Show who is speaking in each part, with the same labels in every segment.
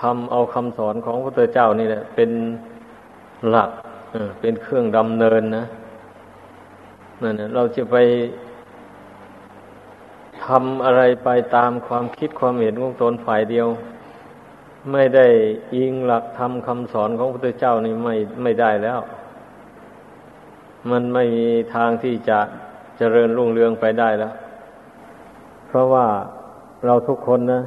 Speaker 1: ทำเอาคำสอนของพระเจ้านี่แหละเป็นหลักเป็นเครื่องดำเนินนะนั่นเราจะไปทำอะไรไปตามความคิดความเห็นของตนฝ่ายเดียว ไม่ได้อิงหลักธรรมคำสอนของพระพุทธเจ้านี่ไม่ไม่ได้แล้ว มันไม่มีทางที่จะเจริญรุ่งเรืองไปได้แล้ว เพราะว่าเราทุกคนนะ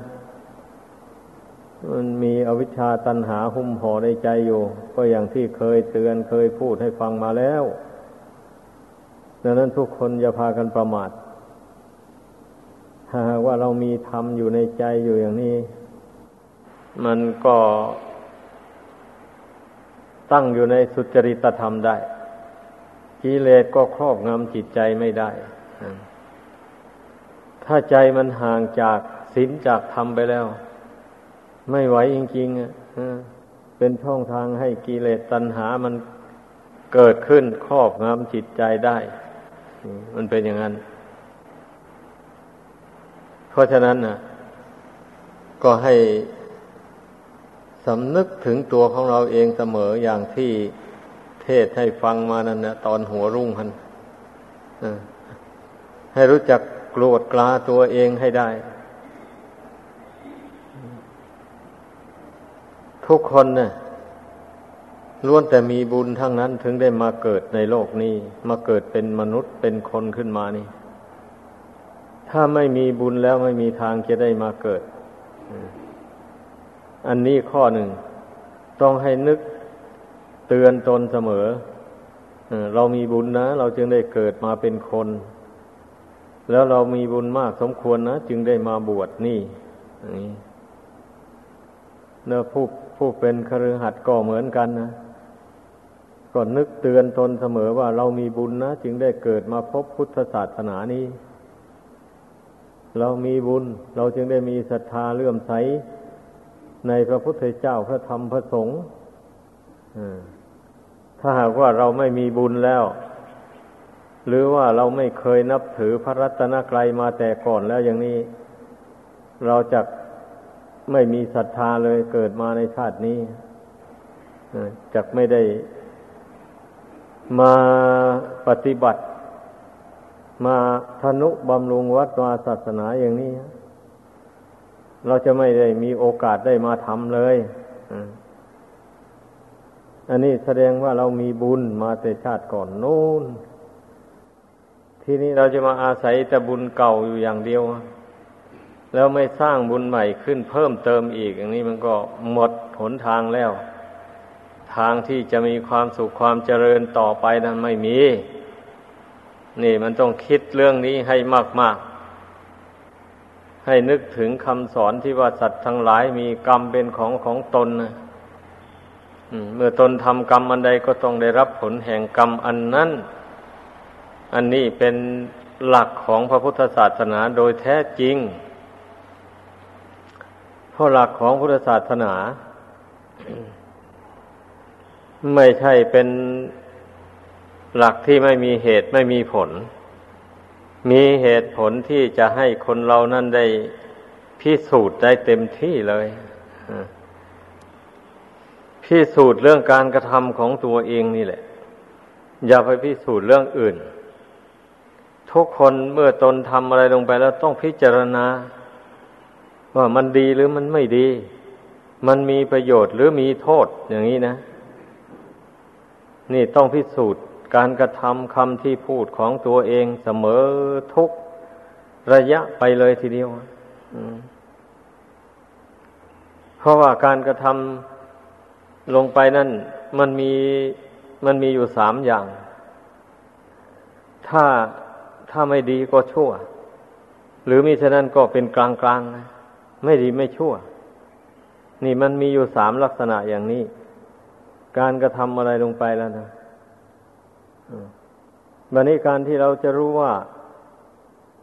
Speaker 1: มันมีอวิชชาตันหาหุ้มห่อในใจอยู่ ก็อย่างที่เคยเตือนเคยพูดให้ฟังมาแล้ว ดังนั้นทุกคนอย่าพากันประมาทถ้าว่าเรามีธรรมอยู่ในใจอยู่อย่างนี้ มันก็ตั้งอยู่ในสุจริตธรรมได้กิเลสก็ครอบงำจิตใจไม่ได้ ถ้าใจมันห่างจากศีลจากธรรมไปแล้ว ไม่ไหวจริงๆอะเป็นช่องทางให้กิเลสตัณหามันเกิดขึ้นครอบงำจิตใจได้ มันเป็นอย่างนั้น เพราะฉะนั้นนะก็ให้สำนึกถึงตัวของเราเองเสมออย่างที่เทศให้ฟังมานั่นนะตอนหัวรุ่งพันให้รู้จักโกรธกลาตัวเองให้ได้ ทุกคนเนะ่ยล้วนแต่มีบุญทั้งนั้นถึงได้มาเกิดในโลกนี้ มาเกิดเป็นมนุษย์เป็นคนขึ้นมานี่ ถ้าไม่มีบุญแล้วไม่มีทางจะได้มาเกิด อันนี้ข้อหนึ่ง ต้องให้นึกเตือนตนเสมอเรามีบุญนะ เราจึงได้เกิดมาเป็นคน แล้วเรามีบุญมากสมควรนะ จึงได้มาบวชนี่ เนื้อผู้ผู้เป็นคฤหัสถ์ก็เหมือนกันนะก็นึกเตือนตนเสมอว่าเรามีบุญนะ จึงได้เกิดมาพบพุทธศาสนานี้ เรามีบุญ เราจึงได้มีศรัทธาเลื่อมใส ในพระพุทธเจ้าพระธรรมพระสงฆ์ถ้าหากว่าเราไม่มีบุญแล้ว หรือว่าเราไม่เคยนับถือพระรัตนกรัยมาแต่ก่อนแล้วอย่างนี้ เราจะ ไม่มีศรัทธาเลยเกิดมาในชาตินี้จักไม่ได้มาปฏิบัติ มาทนุบำรุงวัดวาศาสนาอย่างนี้ เราจะไม่ได้มีโอกาสได้มาทำเลยอันนี้แสดงว่าเรามีบุญมาแต่ชาติก่อนโน้น ทีนี้เราจะมาอาศัยแต่บุญเก่าอยู่อย่างเดียว แล้วไม่สร้างบุญใหม่ขึ้นเพิ่มเติมอีก อย่างนี้มันก็หมดหนทางแล้ว ทางที่จะมีความสุขความเจริญต่อไปนั้นไม่มี นี่มันต้องคิดเรื่องนี้ให้มาก ๆ ให้นึกถึงคำสอนที่ว่าสัตว์ทั้งหลายมีกรรมเป็นของของตนนะเมื่อตนทำกรรมอันใดก็ต้องได้รับผลแห่งกรรมอันนั้น อันนี้เป็นหลักของพระพุทธศาสนาโดยแท้จริง ราะหลักของพุทธศาสนา ไม่ใช่เป็นหลักที่ไม่มีเหตุไม่มีผล มีเหตุผลที่จะให้คนเรานั่นได้พิสูจน์ได้เต็มที่เลยพิสูจน์เรื่องการกระทำของตัวเองนี่แหละ อย่าไปพิสูจน์เรื่องอื่น ทุกคนเมื่อตนทำอะไรลงไปแล้วต้องพิจารณา ว่ามันดีหรือมันไม่ดี มันมีประโยชน์หรือมีโทษอย่างนี้นะ นี่ต้องพิสูจน์การกระทำคำที่พูดของตัวเองเสมอทุกระยะไปเลยทีเดียวเพราะว่าการกระทำลงไปนั่น มันมีมันมีอยู่สามอย่าง ถ้าถ้าไม่ดีก็ชั่ว หรือมิฉะนั้นก็เป็นกลางๆนะ ไม่ดีไม่ชั่ว นี่มันมีอยู่สามลักษณะอย่างนี้ การกระทำอะไรลงไปแล้วนะบันนี้การที่เราจะรู้ว่า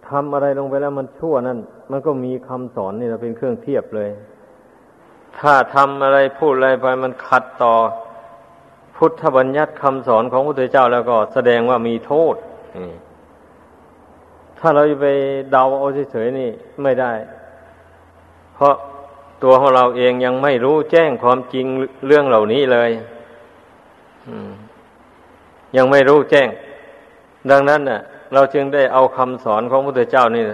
Speaker 1: ทำอะไรลงไปแล้วมันชั่วนั่นมันก็มีคำสอนนี่เราเป็นเครื่องเทียบเลย ถ้าทำอะไรพูดอะไรไปมันขัดต่อ พุทธบัญญัติคำสอนของพระพุทธเจ้าแล้วก็แสดงว่ามีโทษถ้าเราจะไปเดาเอาเฉยๆนี่ไม่ได้ เพราะตัวของเราเองยังไม่รู้แจ้งความจริงเรื่องเหล่านี้เลยยังไม่รู้แจ้ง ดังนั้นน่ะ เราจึงได้เอาคำสอนของพระพุทธเจ้านี่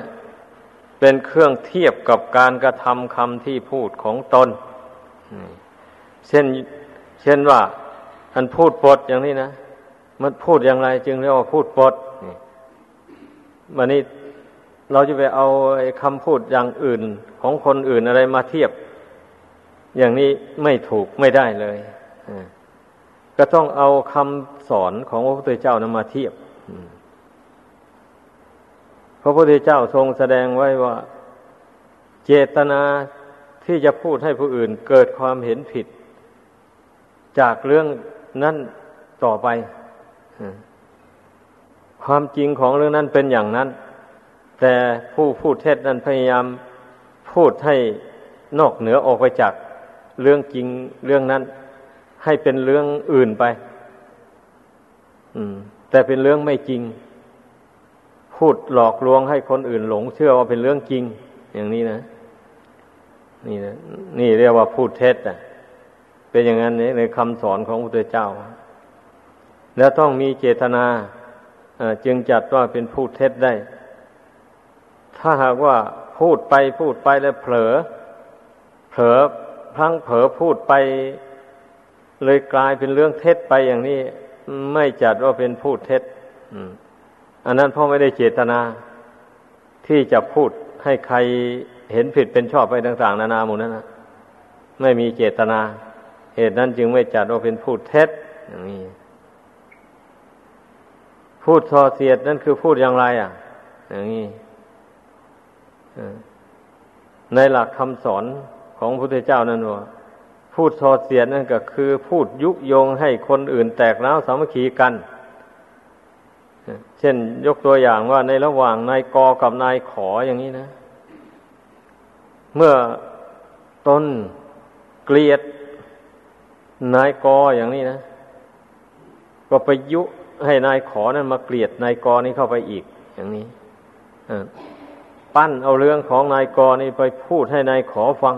Speaker 1: เป็นเครื่องเทียบกับการกระทำคำที่พูดของตนเช่น เช่นว่าอันพูดปดอย่างนี้นะมันพูดอย่างไรจึงเรียกว่าพูดปดมันนี้ เราจะไปเอาคำพูดอย่างอื่นของคนอื่นอะไรมาเทียบ อย่างนี้ไม่ถูกไม่ได้เลยก็ต้องเอาคำสอนของพระพุทธเจ้านมาเทียบพระพุทธเจ้าทรงแสดงไว้ว่า เจตนาที่จะพูดให้ผู้อื่นเกิดความเห็นผิด จากเรื่องนั้นต่อไป ความจริงของเรื่องนั้นเป็นอย่างนั้น แต่ผู้พูดเท็จนั้นพยายามพูดให้นอกเหนือออกไปจากเรื่องจริงเรื่องนั้น ให้เป็นเรื่องอื่นไปแต่เป็นเรื่องไม่จริง พูดหลอกลวงให้คนอื่นหลง เชื่อว่าเป็นเรื่องจริง อย่างนี้นะนี่นะนี่เรียกว่าพูดเท็จอะ เป็นอย่างนั้นในคำสอนของพระพุทธเจ้า แล้วต้องมีเจตนาจึงจัดว่าเป็นพูดเท็จได้ ถ้าหากว่าพูดไปพูดไปแล้วเผลอ เผลอพังเผลอพูดไป เลยกลายเป็นเรื่องเท็จไปอย่างนี้ ไม่จัดว่าเป็นพูดเท็จอันนั้นพ่อไม่ได้เจตนา ที่จะพูดให้ใครเห็นผิดเป็นชอบไปต่าง ๆ นานาหมดนั้นนะไม่มีเจตนา เหตุนั้นจึงไม่จัดว่าเป็นพูดเท็จอย่างนี้พูดทอเสียดนั่นคือพูดอย่างไร อะ อย่างนี้ ในหลักคำสอนของพระพุทธเจ้านั่นว่าพูดทอเสียดนั่นก็คือ พูดยุยงให้คนอื่นแตกแล้วสามัคคีกัน เช่นยกตัวอย่างว่าในระหว่างนายกกับนายขออย่างนี้นะ เมื่อตนเกลียดนายกออย่างนี้นะ ก็ไปยุให้นายขอนั้นมาเกลียดนายกอนี้เข้าไปอีก อย่างนี้ ปั้นเอาเรื่องของนายกอนี่ไปพูดให้นายขอฟัง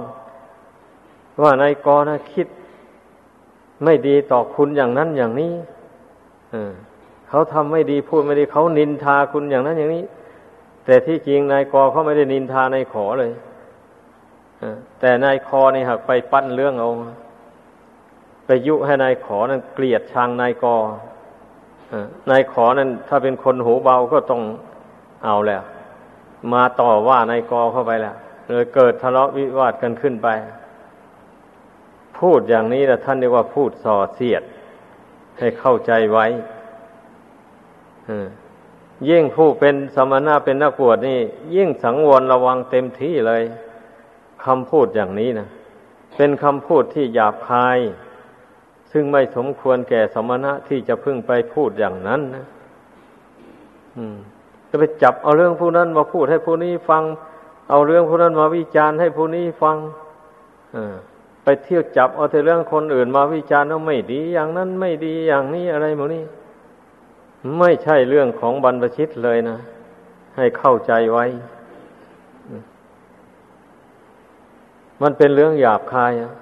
Speaker 1: ว่านายกอนะคิดไม่ดีต่อคุณอย่างนั้นอย่างนี้เขาทำไม่ดีพูดไม่ดีเขานินทาคุณอย่างนั้นอย่างนี้ แต่ที่จริงนายกอเขาไม่ได้นินทานายขอเลยแต่นายคอนี่หักไปปั้นเรื่องเอาไปยุให้นายขอนั้นเกลียดชังนายกอนายขอนั้นถ้าเป็นคนหูเบาก็ต้องเอาแล้ว มาต่อว่านายกอเข้าไปแล้วเลยเกิดทะเลาะวิวาทกันขึ้นไป พูดอย่างนี้นะท่านเรียกว่าพูดส่อเสียด ให้เข้าใจไว้ยิ่งผู้เป็นสมณะเป็นนักบวชนี่ ยิ่งสังวรระวังเต็มที่เลยคำพูดอย่างนี้นะเป็นคำพูดที่หยาบคาย ซึ่งไม่สมควรแก่สมณะที่จะพึ่งไปพูดอย่างนั้นนะอืม จะไปจับเอาเรื่องผู้นั้นมาพูดให้ผู้นี้ฟัง เอาเรื่องผู้นั้นมาวิจารณ์ให้ผู้นี้ฟังอไปเที่ยวจับเอาแต่เรื่องคนอื่นมาวิจารณ์ว่าไม่ดี อย่างนั้นไม่ดีอย่างนี้อะไรหมดนี้ไม่ใช่เรื่องของบรรพชิตเลยนะ ให้เข้าใจไว้ มันเป็นเรื่องหยาบคายอะ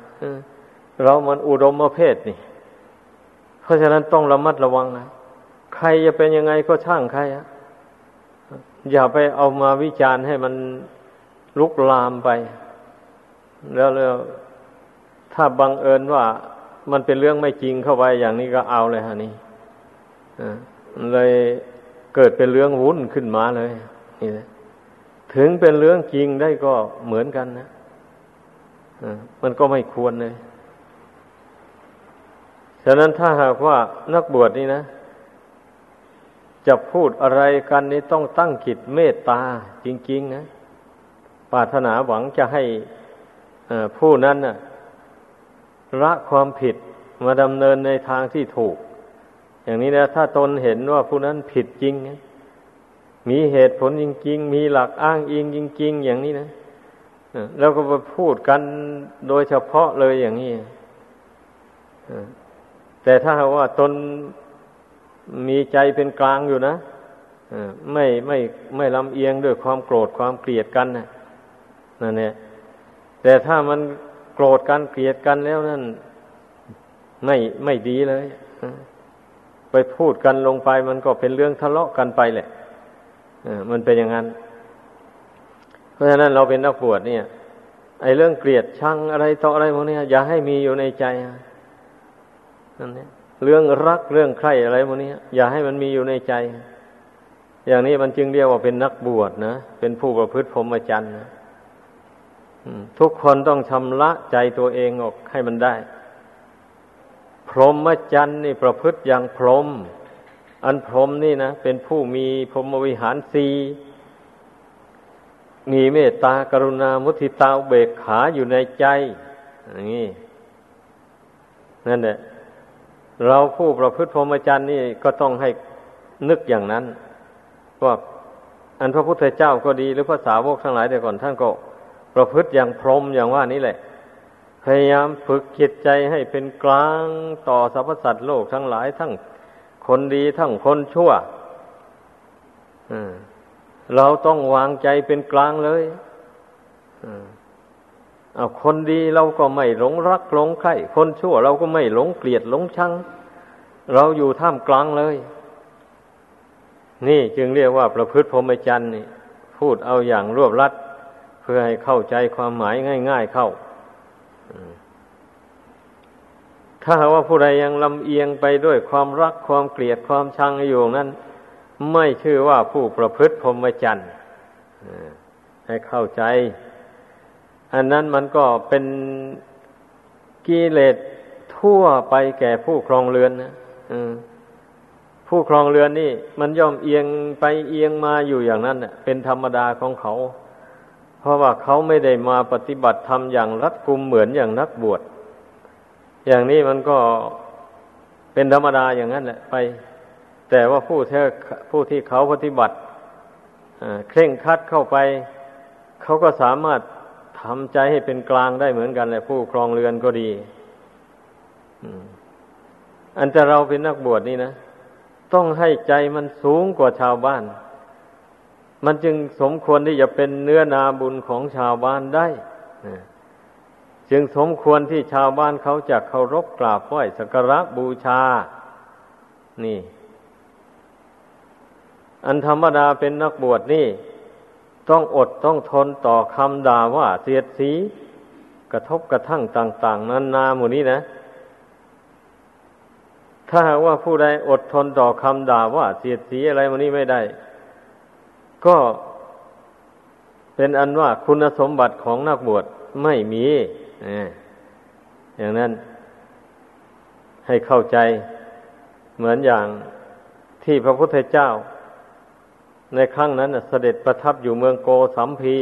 Speaker 1: เรามันอุดมประเภทนี่ เพราะฉะนั้นต้องระมัดระวังนะใครจะเป็นยังไงก็ช่างใครอะ อย่าไปเอามาวิจารณ์ให้มันลุกลามไป แล้วแล้วถ้าบังเอิญว่ามันเป็นเรื่องไม่จริงเข้าไปอย่างนี้ก็เอาเลยฮะนี่เลยเกิดเป็นเรื่องวุ่นขึ้นมาเลยนี่ถึงเป็นเรื่องจริงได้ก็เหมือนกันนะมันก็ไม่ควรเลย ฉะนั้นถ้าหากว่านักบวชนี่นะ จะพูดอะไรกันนี่ต้องตั้งจิตเมตตาจริง ๆ นะปรารถนาหวังจะให้ผู้นั้นนะละความผิดมาดำเนินในทางที่ถูก อย่างนี้นะถ้าตนเห็นว่าผู้นั้นผิดจริงมีเหตุผลจริง ๆ มีหลักอ้างอิงจริง ๆ อย่างนี้นะแล้วก็ไปพูดกันโดยเฉพาะเลยอย่างนี้แต่ถ้าว่าตน มีใจเป็นกลางอยู่นะไม่ไม่ไม่ลำเอียงด้วยความโกรธความเกลียดกันนะนั่นเนี่ยแต่ถ้ามันโกรธกันเกลียดกันแล้วนั่น ไม่ไม่ดีเลยไปพูดกันลงไปมันก็เป็นเรื่องทะเลาะกันไปแหละมันเป็นอย่างนั้น เพราะฉะนั้นเราเป็นนักบวชเนี่ย ไอ้เรื่องเกลียดชังอะไรต่ออะไรพวกนี้อย่าให้มีอยู่ในใจนั่นเนี่ย เรื่องรักเรื่องใครอะไรพวกนี้อย่าให้มันมีอยู่ในใจ อย่างนี้มันจึงเรียกว่าเป็นนักบวชนะเป็นผู้ประพฤติพรหมจรรย์นะทุกคนต้องชำระใจตัวเองออกให้มันได้ พรหมจรรย์นี่ประพฤติอย่างพรหมอันพรหมนี่นะเป็นผู้มีพรหมวิหารสีมีเมตตากรุณามุทิตาเบกขาอยู่ในใจอย่างนี้นั่นแหละ เราผู้ประพฤติพรหมจรรย์นี่ก็ต้องให้นึกอย่างนั้นว่าอันพระพุทธเจ้าก็ดีหรือภาษาวกทั้งหลายแต่ก่อนท่านก็ประพฤติอย่างพรหมอย่างว่านี้แหละ พยายามฝึกจิตใจให้เป็นกลางต่อสรรพสัตว์โลกทั้งหลายทั้งคนดีทั้งคนชั่วเราต้องวางใจเป็นกลางเลยอ คนดีเราก็ไม่หลงรักหลงใครคนชั่วเราก็ไม่หลงเกลียดหลงชัง เราอยู่ท่ามกลางเลย นี่จึงเรียกว่าประพฤติพรหมจรรย์นี่ พูดเอาอย่างรวบรัด เพื่อให้เข้าใจความหมายง่าย ๆเข้า ถ้าว่าผู้ใดยังลำเอียงไปด้วยความรักความเกลียดความชังอยู่นั้น ไม่ชื่อว่าผู้ประพฤติพรหมจรรย์ให้เข้าใจ อันนั้นมันก็เป็นกิเลสทั่วไปแก่ผู้ครองเรือนนะผู้ครองเรือนนี่ มันย่อมเอียงไปเอียงมาอยู่อย่างนั้นเป็นธรรมดาของเขา เพราะว่าเขาไม่ได้มาปฏิบัติธรรมอย่างรัดกุมเหมือนอย่างนักบวช อย่างนี้มันก็เป็นธรรมดาอย่างนั้นแหละไป แต่ว่าผู้ที่ผู้ที่เขาปฏิบัติเคร่งคัดเข้าไป เขาก็สามารถ ทำใจให้เป็นกลางได้เหมือนกันแหละผู้ครองเรือนก็ดีอันแต่เราเป็นนักบวชนี่นะ ต้องให้ใจมันสูงกว่าชาวบ้าน มันจึงสมควรที่จะเป็นเนื้อนาบุญของชาวบ้านได้จึงสมควรที่ชาวบ้านเขาจะเคารพกราบไหว้สักการะบูชา นี่ อันธรรมดาเป็นนักบวชนี่ ต้องอดต้องทนต่อคำด่าว่าเสียดสี กระทบกระทั่งต่าง ๆ นั้นนาหมู่นี้นะ ถ้าหากว่าผู้ใดอดทนต่อคำด่าว่าเสียดสีอะไรหมู่นี้ไม่ได้ ก็เป็นอันว่าคุณสมบัติของนักบวชไม่มีอย่างนั้นให้เข้าใจเหมือนอย่างที่พระพุทธเจ้า ในครั้งนั้นเสด็จประทับอยู่เมืองโกสัมพี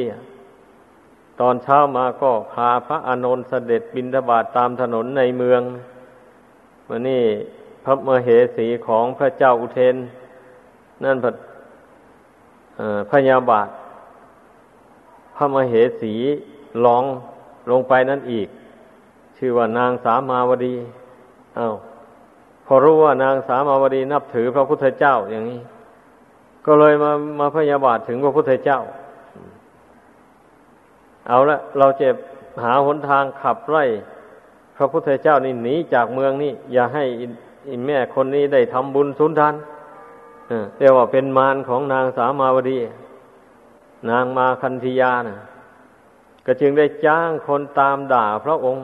Speaker 1: ตอนเช้ามาก็พาพระอานนท์เสด็จบินทบาทตามถนนในเมืองวันนี้พระมเหสีของพระเจ้าอุเทน นั่นพระยาบาท พระมเหสีลองลงไปนั่นอีก ชื่อว่านางสามาวดีอา้าวพอรู้ว่านางสามาวดีนับถือพระพุทธเจ้าอย่างนี้ ก็เลยมามาพยาบาทถึงพระพุทธเจ้า เอาละเราเจ็บหาหนทางขับไล่พระพุทธเจ้านี่หนีจากเมืองนี้อย่าให้อินแม่คนนี้ได้ทำบุญสุนทานเรียกว่าเป็นมารของนางสามาวดี นางมาคันธยานะก็จึงได้จ้างคนตามด่าพระองค์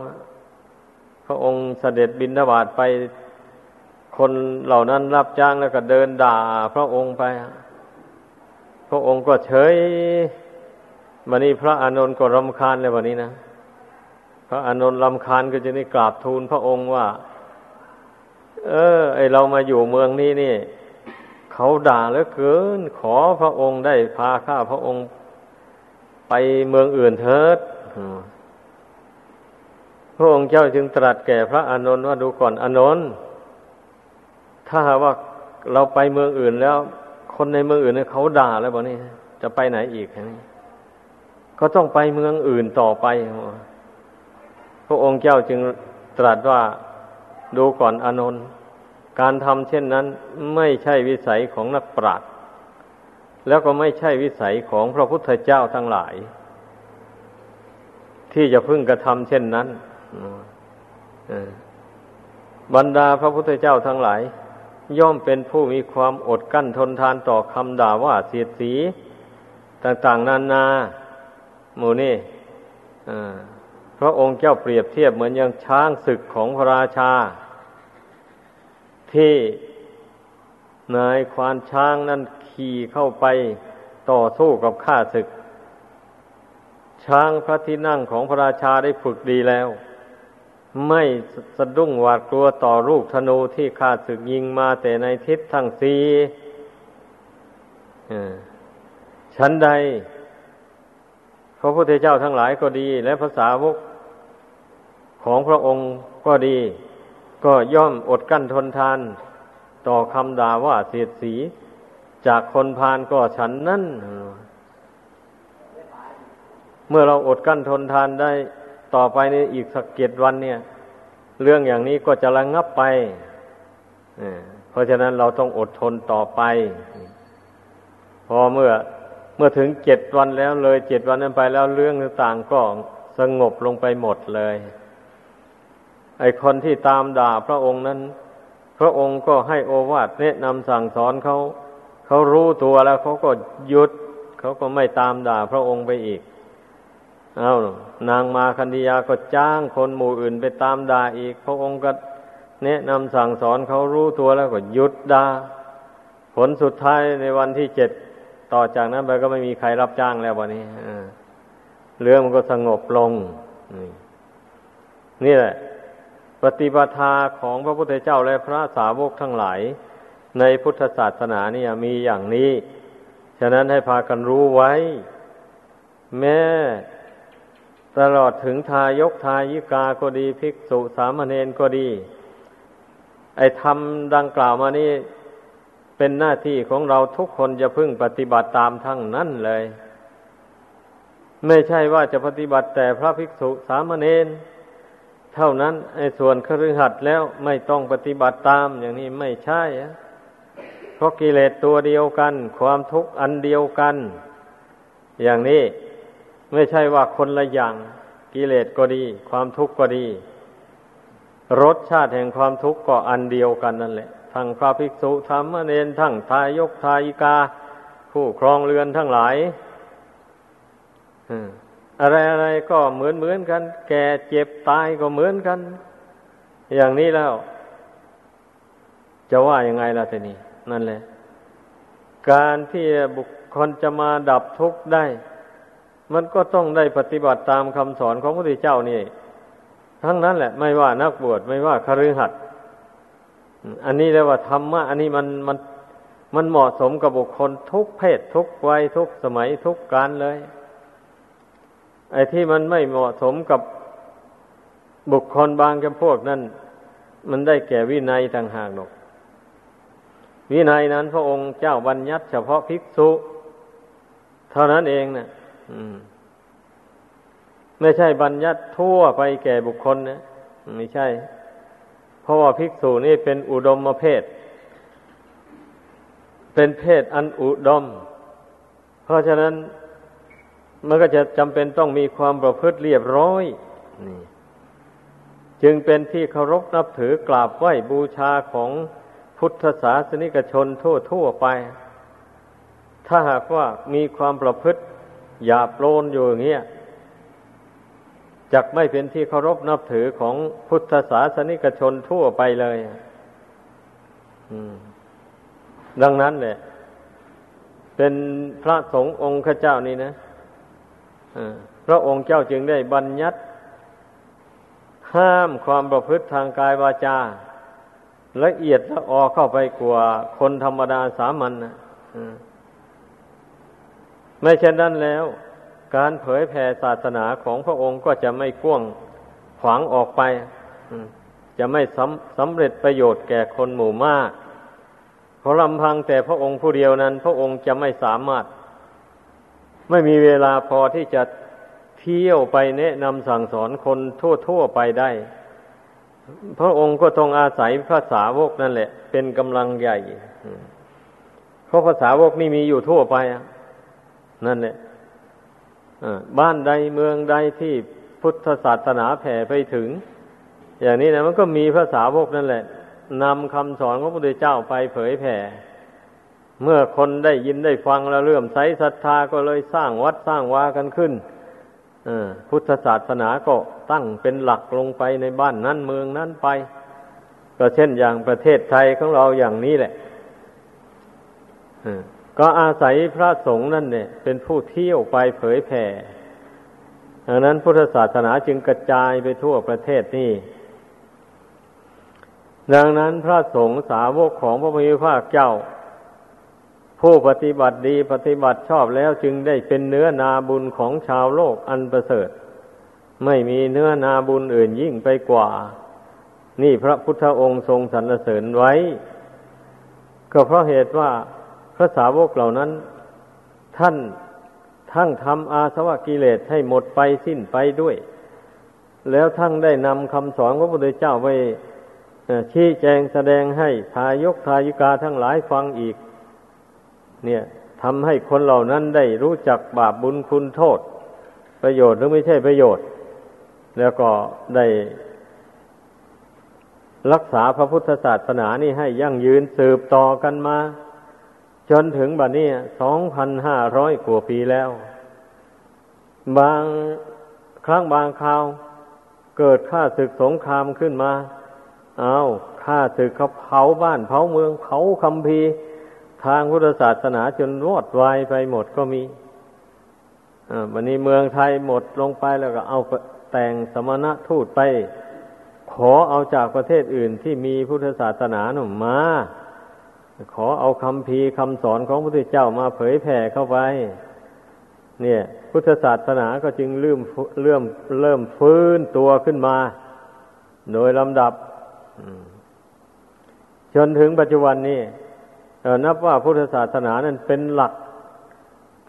Speaker 1: พระองค์เสด็จบินทบาทไปคนเหล่านั้นรับจ้างแล้วก็เดินด่าพระองค์ไป พระองค์ก็เฉยวันนี้พระอานนท์ก็รำคาญเลยวันนี้นะพระอานนท์รำคาญก็จะได้กราบทูลพระองค์ว่า เออ ไอเรามาอยู่เมืองนี้นี่ เขาด่าเหลือเกิน ขอพระองค์ได้พาข้าพระองค์ ไปเมืองอื่นเถิดพระองค์เจ้าจึงตรัสแก่พระอานนท์ว่าดูก่อนอานนท์ถ้าหากว่าเราไปเมืองอื่นแล้ว คนในเมืองอื่นเนี่ยเขาด่าแล้วบอกนี่จะไปไหนอีกนี้ก็ต้องไปเมืองอื่นต่อไปพระองค์เจ้าจึงตรัสว่าดูก่อนอานนท์การทำเช่นนั้นไม่ใช่วิสัยของนักปราชญ์แล้วก็ไม่ใช่วิสัยของพระพุทธเจ้าทั้งหลายทที่จะพึ่งกระทำเช่นนั้นบรรดาพระพุทธเจ้าทั้งหลาย ย่อมเป็นผู้มีความอดกั้นทนทานต่อคำด่าว่าเสียดสี ต่างๆนานาหมูนี่พระองค์เจ้าเปรียบเทียบเหมือนอย่างช้างศึกของพระราชา ที่นายควานช้างนั้นขี่เข้าไปต่อสู้กับข้าศึก ช้างพระที่นั่งของพระราชาได้ฝึกดีแล้ว ไม่สะดุ้งหวาดกลัวต่อลูกธนูที่ข้าศึกยิงมาแต่ในทิศทั้งสีชั้นใด พระพุทธเจ้าทั้งหลายก็ดี และภาษาวกของพระองค์ก็ดี ก็ย่อมอดกั้นทนทาน ต่อคำด่าว่าเสียดสี จากคนพาลก็ฉันนั่น เมื่อเราอดกั้นทนทานได้ ต่อไปในอีกสักเกียวันเนี่ย เรื่องอย่างนี้ก็จะระงับไปเพราะฉะนั้นเราต้องอดทนต่อไป พอเมื่อเมื่อถึงเจ็ดวันแล้วเลยเจ็ดวันนั้นไปแล้วเรื่องต่างก็สงบลงไปหมดเลย ไอคนที่ตามด่าพระองค์นั้น พระองค์ก็ให้โอวาทแนะนำสั่งสอนเขาเขารู้ตัวแล้วเขาก็หยุด เขาก็ไม่ตามด่าพระองค์ไปอีก เอานางมาคันธยาก็จ้างคนหมู่อื่นไปตามด่าอีก พระองค์ก็แนะนำสั่งสอนเขารู้ตัวแล้วก็หยุดด่าผลสุดท้ายในวันที่เจ็ดต่อจากนั้นไปก็ไม่มีใครรับจ้างแล้ววันนี้เรื่องมันก็สงบลง นี่แหละ ปฏิปทาของพระพุทธเจ้าและพระสาวกทั้งหลาย ในพุทธศาสนานี่มีอย่างนี้ ฉะนั้นให้พากันรู้ไว้ แม้ ตลอดถึงทายกทายิกาก็ดีภิกษุสามเณรก็ดี ไอ้ธรรมดังกล่าวมานี่เป็นหน้าที่ของเราทุกคนจะพึ่งปฏิบัติตามทั้งนั้นเลย ไม่ใช่ว่าจะปฏิบัติแต่พระภิกษุสามเณรเท่านั้นไอ้ส่วนคฤหัสถ์แล้วไม่ต้องปฏิบัติตามอย่างนี้ไม่ใช่เพราะกิเลสตัวเดียวกัน ความทุกข์อันเดียวกัน อย่างนี้ ไม่ใช่ว่าคนละอย่างกิเลสก็ดี ความทุกข์ก็ดี รสชาติแห่งความทุกข์ก็อันเดียวกันนั่นแหละทั้งพระภิกษุธรรมเนนทั้งทายกทายิกา ผู้ครองเรือนทั้งหลายอะไรอะไรก็เหมือนเหมือนกัน แก่เจ็บตายก็เหมือนกัน อย่างนี้แล้ว จะว่ายังไงล่ะทีนี้นั่นแหละ การที่บุคคลจะมาดับทุกข์ได้ มันก็ต้องได้ปฏิบัติตามคำสอนของพระพุทธเจ้านี่ ทั้งนั้นแหละ ไม่ว่านักบวชไม่ว่าคฤหัสถ์อันนี้เรียกว่าธรรมะอันนี้มันมันมันเหมาะสมกับบุคคลทุกเพศทุกวัยทุกสมัยทุกการเลย ไอ้ที่มันไม่เหมาะสมกับบุคคลบางจำพวกนั้น มันได้แก่วินัยต่างหากหรอกวินัยนั้นพระองค์เจ้าบัญญัติเฉพาะภิกษุ เท่านั้นเองนะ ไม่ใช่บัญญัติทั่วไปแก่บุคคลนะไม่ใช่ เพราะว่าภิกษุนี่เป็นอุดมเพศ เป็นเพศอันอุดม เพราะฉะนั้นมันก็จะจำเป็นต้องมีความประพฤติเรียบร้อยจึงเป็นที่เคารพนับถือกราบไหว้บูชาของพุทธศาสนิกชนทั่วทั่วไป ถ้าหากว่ามีความประพฤติ หยาบโลนอยู่อย่างเงี้ยจักไม่เป็นที่เคารพนับถือของพุทธศาสนิกชนทั่วไปเลยดังนั้นแหละเป็นพระสงฆ์องค์ข้าเจ้านี่นะพระองค์เจ้าจึงได้บัญญัติห้ามความประพฤติทางกายวาจา ละเอียดละออเข้าไปกว่าคนธรรมดาสามัญนะ ไม่เช่นนั้นแล้ว การเผยแผ่ศาสนาของพระองค์ก็จะไม่ก้วงขวางออกไปจะไม่สำสำเร็จประโยชน์แก่คนหมู่มากเพราะลำพังแต่พระองค์ผู้เดียวนั้น พระองค์จะไม่สามารถ ไม่มีเวลาพอที่จะเที่ยวไปแนะนำสั่งสอนคนทั่วๆไปได้ พระองค์ก็ต้องอาศัยภาษาวกนั่นแหละ เป็นกำลังใหญ่เพราะภาษาวกนี่มีอยู่ทั่วไป นั่นแหละบ้านใดเมืองใดที่พุทธศาสนาแผ่ไปถึง อย่างนี้นะมันก็มีภาษาพวกนั่นแหละนำคำสอนของพระพุทธเจ้าไปเผยแผ่ เมื่อคนได้ยินได้ฟังแล้วเลื่อมใสศรัทธาก็เลยสร้างวัดสร้างวากันขึ้นพุทธศาสนาก็ตั้งเป็นหลักลงไปในบ้านนั้นเมืองนั้นไปก็เช่นอย่างประเทศไทยของเราอย่างนี้แหละ ก็อาศัยพระสงฆ์นั่นเนี่ยเป็นผู้เที่ยวไปเผยแผ่ดังนั้นพุทธศาสนาจึงกระจายไปทั่วประเทศนี่ ดังนั้นพระสงฆ์สาวกของพระพุทธภาคเจ้า ผู้ปฏิบัติดีปฏิบัติชอบแล้วจึงได้เป็นเนื้อนาบุญของชาวโลกอันประเสริฐ ไม่มีเนื้อนาบุญอื่นยิ่งไปกว่า นี่พระพุทธองค์ทรงสรรเสริญไว้ ก็เพราะเหตุว่า พระสาวกเหล่านั้น ท่านทั้งทำอาสวะกิเลสให้หมดไปสิ้นไปด้วย แล้วทั้งได้นำคำสอนของพระพุทธเจ้าไว้ชี้แจงแสดงให้ทายกทายิกาทั้งหลายฟังอีก เนี่ยทำให้คนเหล่านั้นได้รู้จักบาปบุญคุณโทษ ประโยชน์หรือไม่ใช่ประโยชน์ แล้วก็ได้รักษาพระพุทธศาสนานี่ให้ยั่งยืนสืบต่อกันมา จนถึงบัดนี้สองพันห้าร้อยกว่าปีแล้ว บางครั้งบางคราว เกิดข้าศึกสงครามขึ้นมาเอาข้าศึกเขาเผาบ้านเผาเมืองเผาคำพีทางพุทธศาสนาจนวอดวายไปหมดก็มีวันนี้เมืองไทยหมดลงไปแล้วก็เอาแต่งสมณะทูตไป ขอเอาจากประเทศอื่นที่มีพุทธศาสนาหนุ่มมา ขอเอาคำพีคำสอนของพระพุทธเจ้ามาเผยแผ่เข้าไป เนี่ย พุทธศาสนาก็จึงเริ่มเริ่มเริ่มฟื้นตัวขึ้นมา โดยลำดับจนถึงปัจจุบันนี้นับว่าพุทธศาสนานั้นเป็นหลัก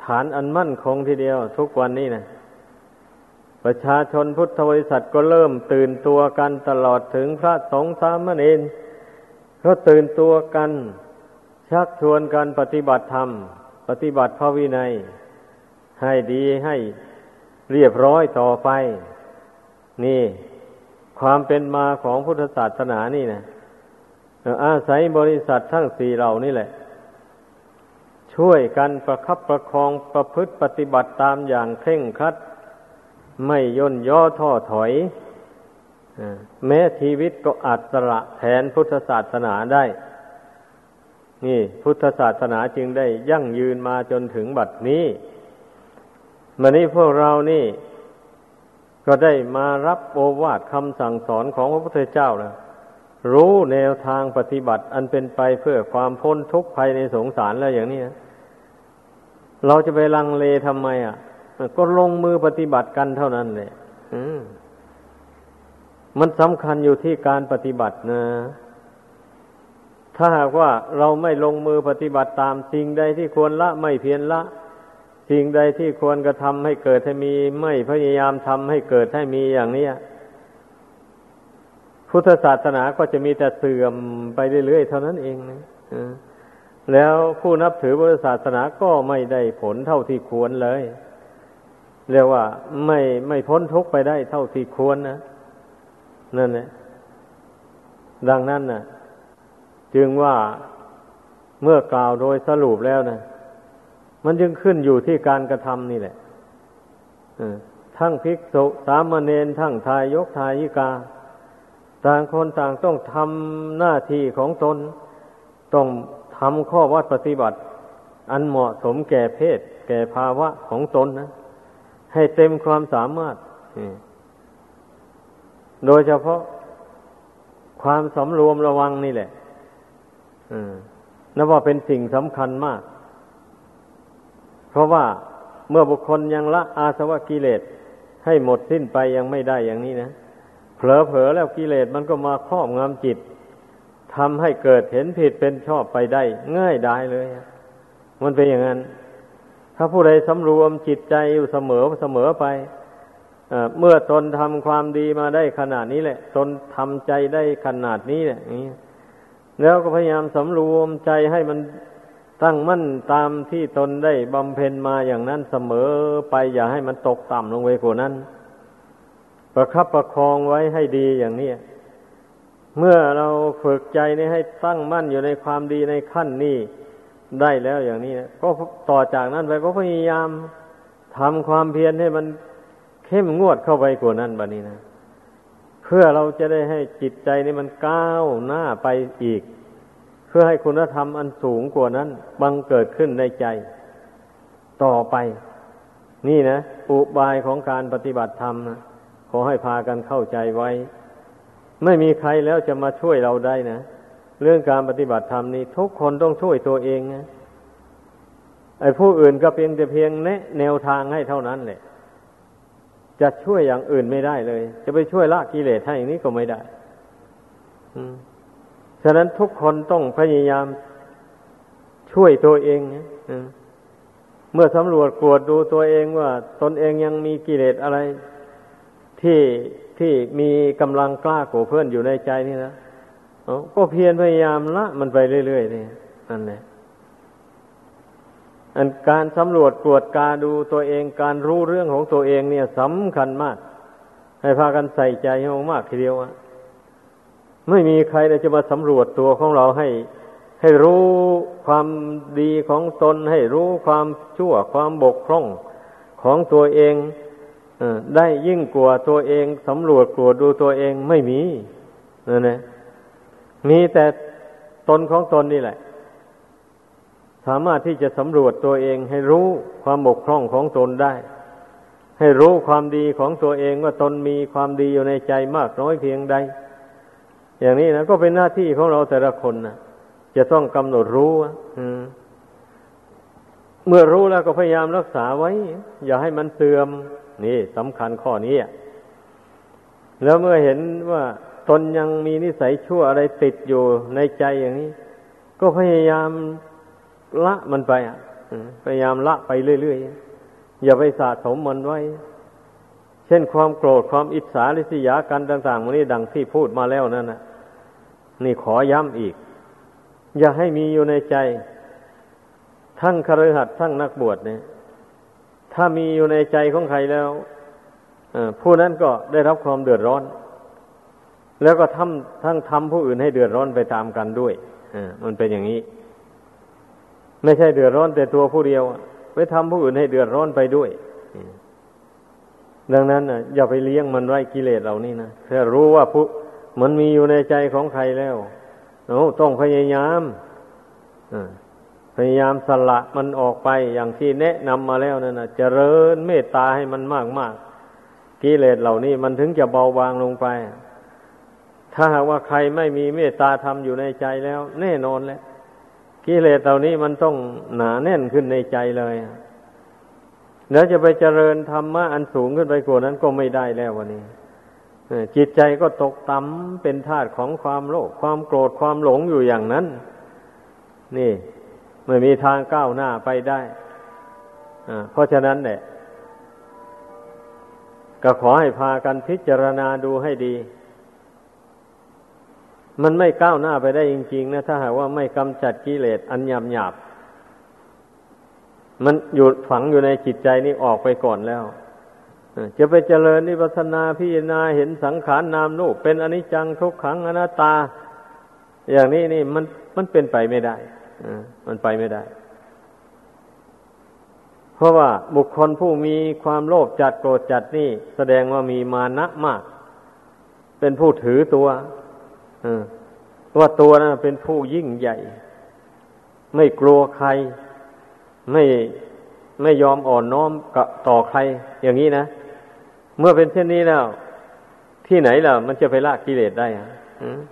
Speaker 1: ฐานอันมั่นคงทีเดียว ทุกวันนี้นะประชาชนพุทธบริษัทก็เริ่มตื่นตัวกันตลอดถึงพระสงฆ์สามเณรก็ตื่นตัวกัน ชักชวนกันปฏิบัติธรรม ปฏิบัติพระวินัย ให้ดีให้เรียบร้อยต่อไป นี่ ความเป็นมาของพุทธศาสนานี่นะอาศัยบริษัททั้งสี่เหล่านี่แหละ ช่วยกันประคับประคองประพฤติปฏิบัติตามอย่างเคร่งครัด ไม่ย่นย่อท้อถอยแม้ชีวิตก็อาจสละแทนพุทธศาสนาได้ นี่พุทธศาสนาจึงได้ยั่งยืนมาจนถึงบัดนี้มันนี้พวกเรานี่ ก็ได้มารับโอวาทคำสั่งสอนของพระพุทธเจ้าแล้วรู้แนวทางปฏิบัติอันเป็นไปเพื่อความพ้นทุกข์ภัยในสงสารแล้วอย่างนี้เราจะไปลังเลทำไมอะ ก็ลงมือปฏิบัติกันเท่านั้นเลยมันสำคัญอยู่ที่การปฏิบัตินะ ถ้าหากว่าเราไม่ลงมือปฏิบัติตามสิ่งใดที่ควรละไม่เพียรละ สิ่งใดที่ควรกระทำให้เกิดให้มี ไม่พยายามทำให้เกิดให้มีอย่างนี้พุทธศาสนาก็จะมีแต่เสื่อมไปเรื่อยๆเท่านั้นเองนะแล้วผู้นับถือพุทธศาสนาก็ไม่ได้ผลเท่าที่ควรเลย เรียกว่าไม่ไม่พ้นทุกข์ไปได้เท่าที่ควรนะนั่นแหละดังนั้นนะ จึงว่าเมื่อกล่าวโดยสรุปแล้วนะมันจึงขึ้นอยู่ที่การกระทำนี่แหละทั้งภิกษุสามเณรทั้งทายกทายิกา ต่างคนต่างต้องทำหน้าที่ของตน ต้องทำข้อวัดปฏิบัติ อันเหมาะสมแก่เพศ แก่ภาวะของตนนะ ให้เต็มความสามารถ โดยเฉพาะความสำรวมระวังนี่แหละ นับว่าเป็นสิ่งสำคัญมาก เพราะว่าเมื่อบุคคลยังละอาสวะกิเลสให้หมดสิ้นไปยังไม่ได้อย่างนี้นะเผลอๆแล้วกิเลสมันก็มาครอบงำจิตทำให้เกิดเห็นผิดเป็นชอบไปได้ ง่ายได้เลย มันเป็นอย่างนั้น ถ้าผู้ใดสำรวมจิตใจอยู่เสมอเสมอไปเมื่อตนทำความดีมาได้ขนาดนี้แหละ ตนทำใจได้ขนาดนี้แหละนี้ แล้วก็พยายามสำรวมใจให้มันตั้งมั่นตามที่ตนได้บำเพ็ญมาอย่างนั้นเสมอไปอย่าให้มันตกต่ำลงไปกว่านั้น ประคับประคองไว้ให้ดีอย่างนี้เมื่อเราฝึกใจนี้ให้ตั้งมั่นอยู่ในความดีในขั้นนี้ได้แล้วอย่างนี้นะก็ต่อจากนั้นไปก็พยายามทำความเพียรให้มันเข้มงวดเข้าไปกว่านั้นบัดนี้นะ เพื่อเราจะได้ให้จิตใจนี่มันก้าวหน้าไปอีก เพื่อให้คุณธรรมอันสูงกว่านั้นบังเกิดขึ้นในใจ ต่อไป นี่นะ อุบายของการปฏิบัติธรรมนะขอให้พากันเข้าใจไว้ ไม่มีใครแล้วจะมาช่วยเราได้นะ เรื่องการปฏิบัติธรรมนี้ ทุกคนต้องช่วยตัวเองนะไอ้ผู้อื่นก็เพียงแต่เพียงแนะแนวทางให้เท่านั้นแหละ จะช่วยอย่างอื่นไม่ได้เลย จะไปช่วยละกิเลสให้อย่างนี้ก็ไม่ได้ฉะนั้นทุกคนต้องพยายามช่วยตัวเองเมื่อสำรวจกวดดูตัวเองว่า ตนเองยังมีกิเลสอะไร ที่ที่มีกำลังกล้าโกเพื่อนอยู่ในใจนี่นะก็เพียรพยายามละมันไปเรื่อยๆนี่นั่นแหละ อันการสำรวจตรวจกาดูตัวเองการรู้เรื่องของตัวเองเนี่ยสำคัญมาก ให้พากันใส่ใจให้มากทีเดียวอะไม่มีใครจะมาสำรวจตัวของเราให้ ให้รู้ความดีของตน ให้รู้ความชั่วความบกพร่องของตัวเองอได้ยิ่งกว่าตัวเองสำรวจกลัวดูตัวเองไม่มีนั่นนะมีแต่ตนของตนนี่แหละ สามารถที่จะสำรวจตัวเองให้รู้ความบกพร่องของตนได้ ให้รู้ความดีของตัวเองว่าตนมีความดีอยู่ในใจมากน้อยเพียงใด อย่างนี้นะก็เป็นหน้าที่ของเราแต่ละคนนะจะต้องกำหนดรู้เมื่อรู้แล้วก็พยายามรักษาไว้ อย่าให้มันเสื่อม นี่สำคัญข้อนี้แล้วเมื่อเห็นว่าตนยังมีนิสัยชั่วอะไรติดอยู่ในใจอย่างนี้ ก็พยายาม ละมันไปอะพยายามละไปเรื่อยๆอย่าไปสะสมมันไว้ เช่นความโกรธความอิจฉาริษยากันต่างๆวันนี้ดังที่พูดมาแล้วนั่นนะนี่ขอย้ำอีก อย่าให้มีอยู่ในใจ ทั้งคฤหัสถ์ทั้งนักบวชเนี่ย ถ้ามีอยู่ในใจของใครแล้วผู้นั้นก็ได้รับความเดือดร้อน แล้วก็ทำทั้งทำผู้อื่นให้เดือดร้อนไปตามกันด้วยมันเป็นอย่างนี้ ไม่ใช่เดือดร้อนแต่ตัวผู้เดียว ไปทำผู้อื่นให้เดือดร้อนไปด้วยดังนั้นอะอย่าไปเลี้ยงมันไว้กิเลสเหล่านี้นะถ้ารู้ว่าผู้มันมีอยู่ในใจของใครแล้วโอ้ต้องพยายามพยายามสละมันออกไปอย่างที่แนะนำมาแล้วนั่นนะเจริญเมตตาให้มันมากมากกิเลสเหล่านี้มันถึงจะเบาบางลงไป ถ้าหากว่าใครไม่มีเมตตาธรรมอยู่ในใจแล้ว แน่นอนแล้ว กิเลสเหล่านี้มันต้องหนาแน่นขึ้นในใจเลยแล้วจะไปเจริญธรรมะอันสูงขึ้นไปกว่านั้นก็ไม่ได้แล้ววันนี้จิตใจก็ตกต่ำเป็นธาตุของความโลภความโกรธความหลงอยู่อย่างนั้น นี่ไม่มีทางก้าวหน้าไปได้เพราะฉะนั้นเนี่ยก็ขอให้พากันพิจารณาดูให้ดี มันไม่ก้าวหน้าไปได้จริงๆนะถ้าหากว่าไม่กำจัดกิเลสอันหยาบหยาบมันอยู่ฝังอยู่ในจิตใจนี่ออกไปก่อนแล้วจะไปเจริญนิพพานาพิจารณาเห็นสังขารนนามรูปเป็นอนิจจังทุกขังอนัตตา อย่างนี้นี่มันมันเป็นไปไม่ได้มันไปไม่ได้ เพราะว่าบุคคลผู้มีความโลภจัดโกรธจัดนี่ แสดงว่ามีมานะมาก เป็นผู้ถือตัว ว่าตัวนั้นเป็นผู้ยิ่งใหญ่ ไม่กลัวใคร ไม่ไม่ยอมอ่อนน้อมกับต่อใคร อย่างนี้นะ เมื่อเป็นเช่นนี้แล้ว ที่ไหนล่ะ มันจะไปละกิเลสได้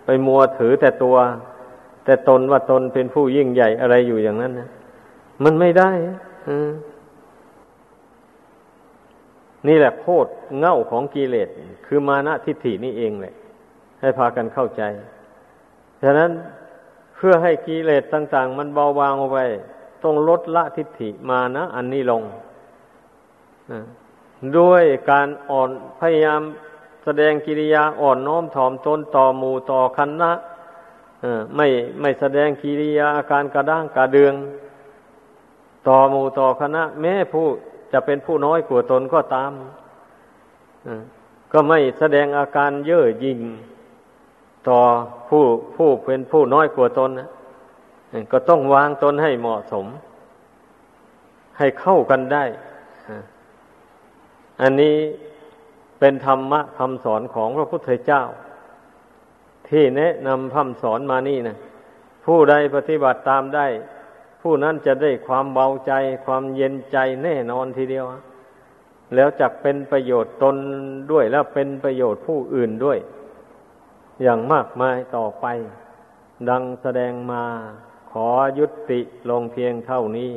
Speaker 1: ไปมัวถือแต่ตัว แต่ตนว่าตนเป็นผู้ยิ่งใหญ่อะไรอยู่อย่างนั้นนะมันไม่ได้นี่แหละโคตรเง่าของกิเลสคือมานะทิฏฐินี่เองแหละ ให้พากันเข้าใจ ฉะนั้นเพื่อให้กิเลสต่างๆ มันเบาบางออกไป ต้องลดละทิฏฐิมานะ อันนี้ลง ด้วยการอ่อนพยายามแสดงกิริยาอ่อนน้อมถ่อมตนต่อหมู่ต่อคณะไม่ไม่แสดงกิริยาอาการกระด้างกระเดือง ต่อหมู่ต่อคณะ แม้ผู้จะเป็นผู้น้อยกว่าตนก็ตามก็ไม่แสดงอาการเย่อหยิ่ง ต่อผู้ผู้เป็นผู้น้อยกว่าตนนะก็ต้องวางตนให้เหมาะสม ให้เข้ากันได้ อันนี้เป็นธรรมะคำสอนของพระพุทธเจ้า ที่แนะนำคำสอนมานี่นะผู้ใดปฏิบัติตามได้ ผู้นั้นจะได้ความเบาใจ ความเย็นใจแน่นอนทีเดียว แล้วจักเป็นประโยชน์ตนด้วยแล้วเป็นประโยชน์ผู้อื่นด้วย อย่างมากมายต่อไป ดังแสดงมาขอยุติลงเพียงเท่านี้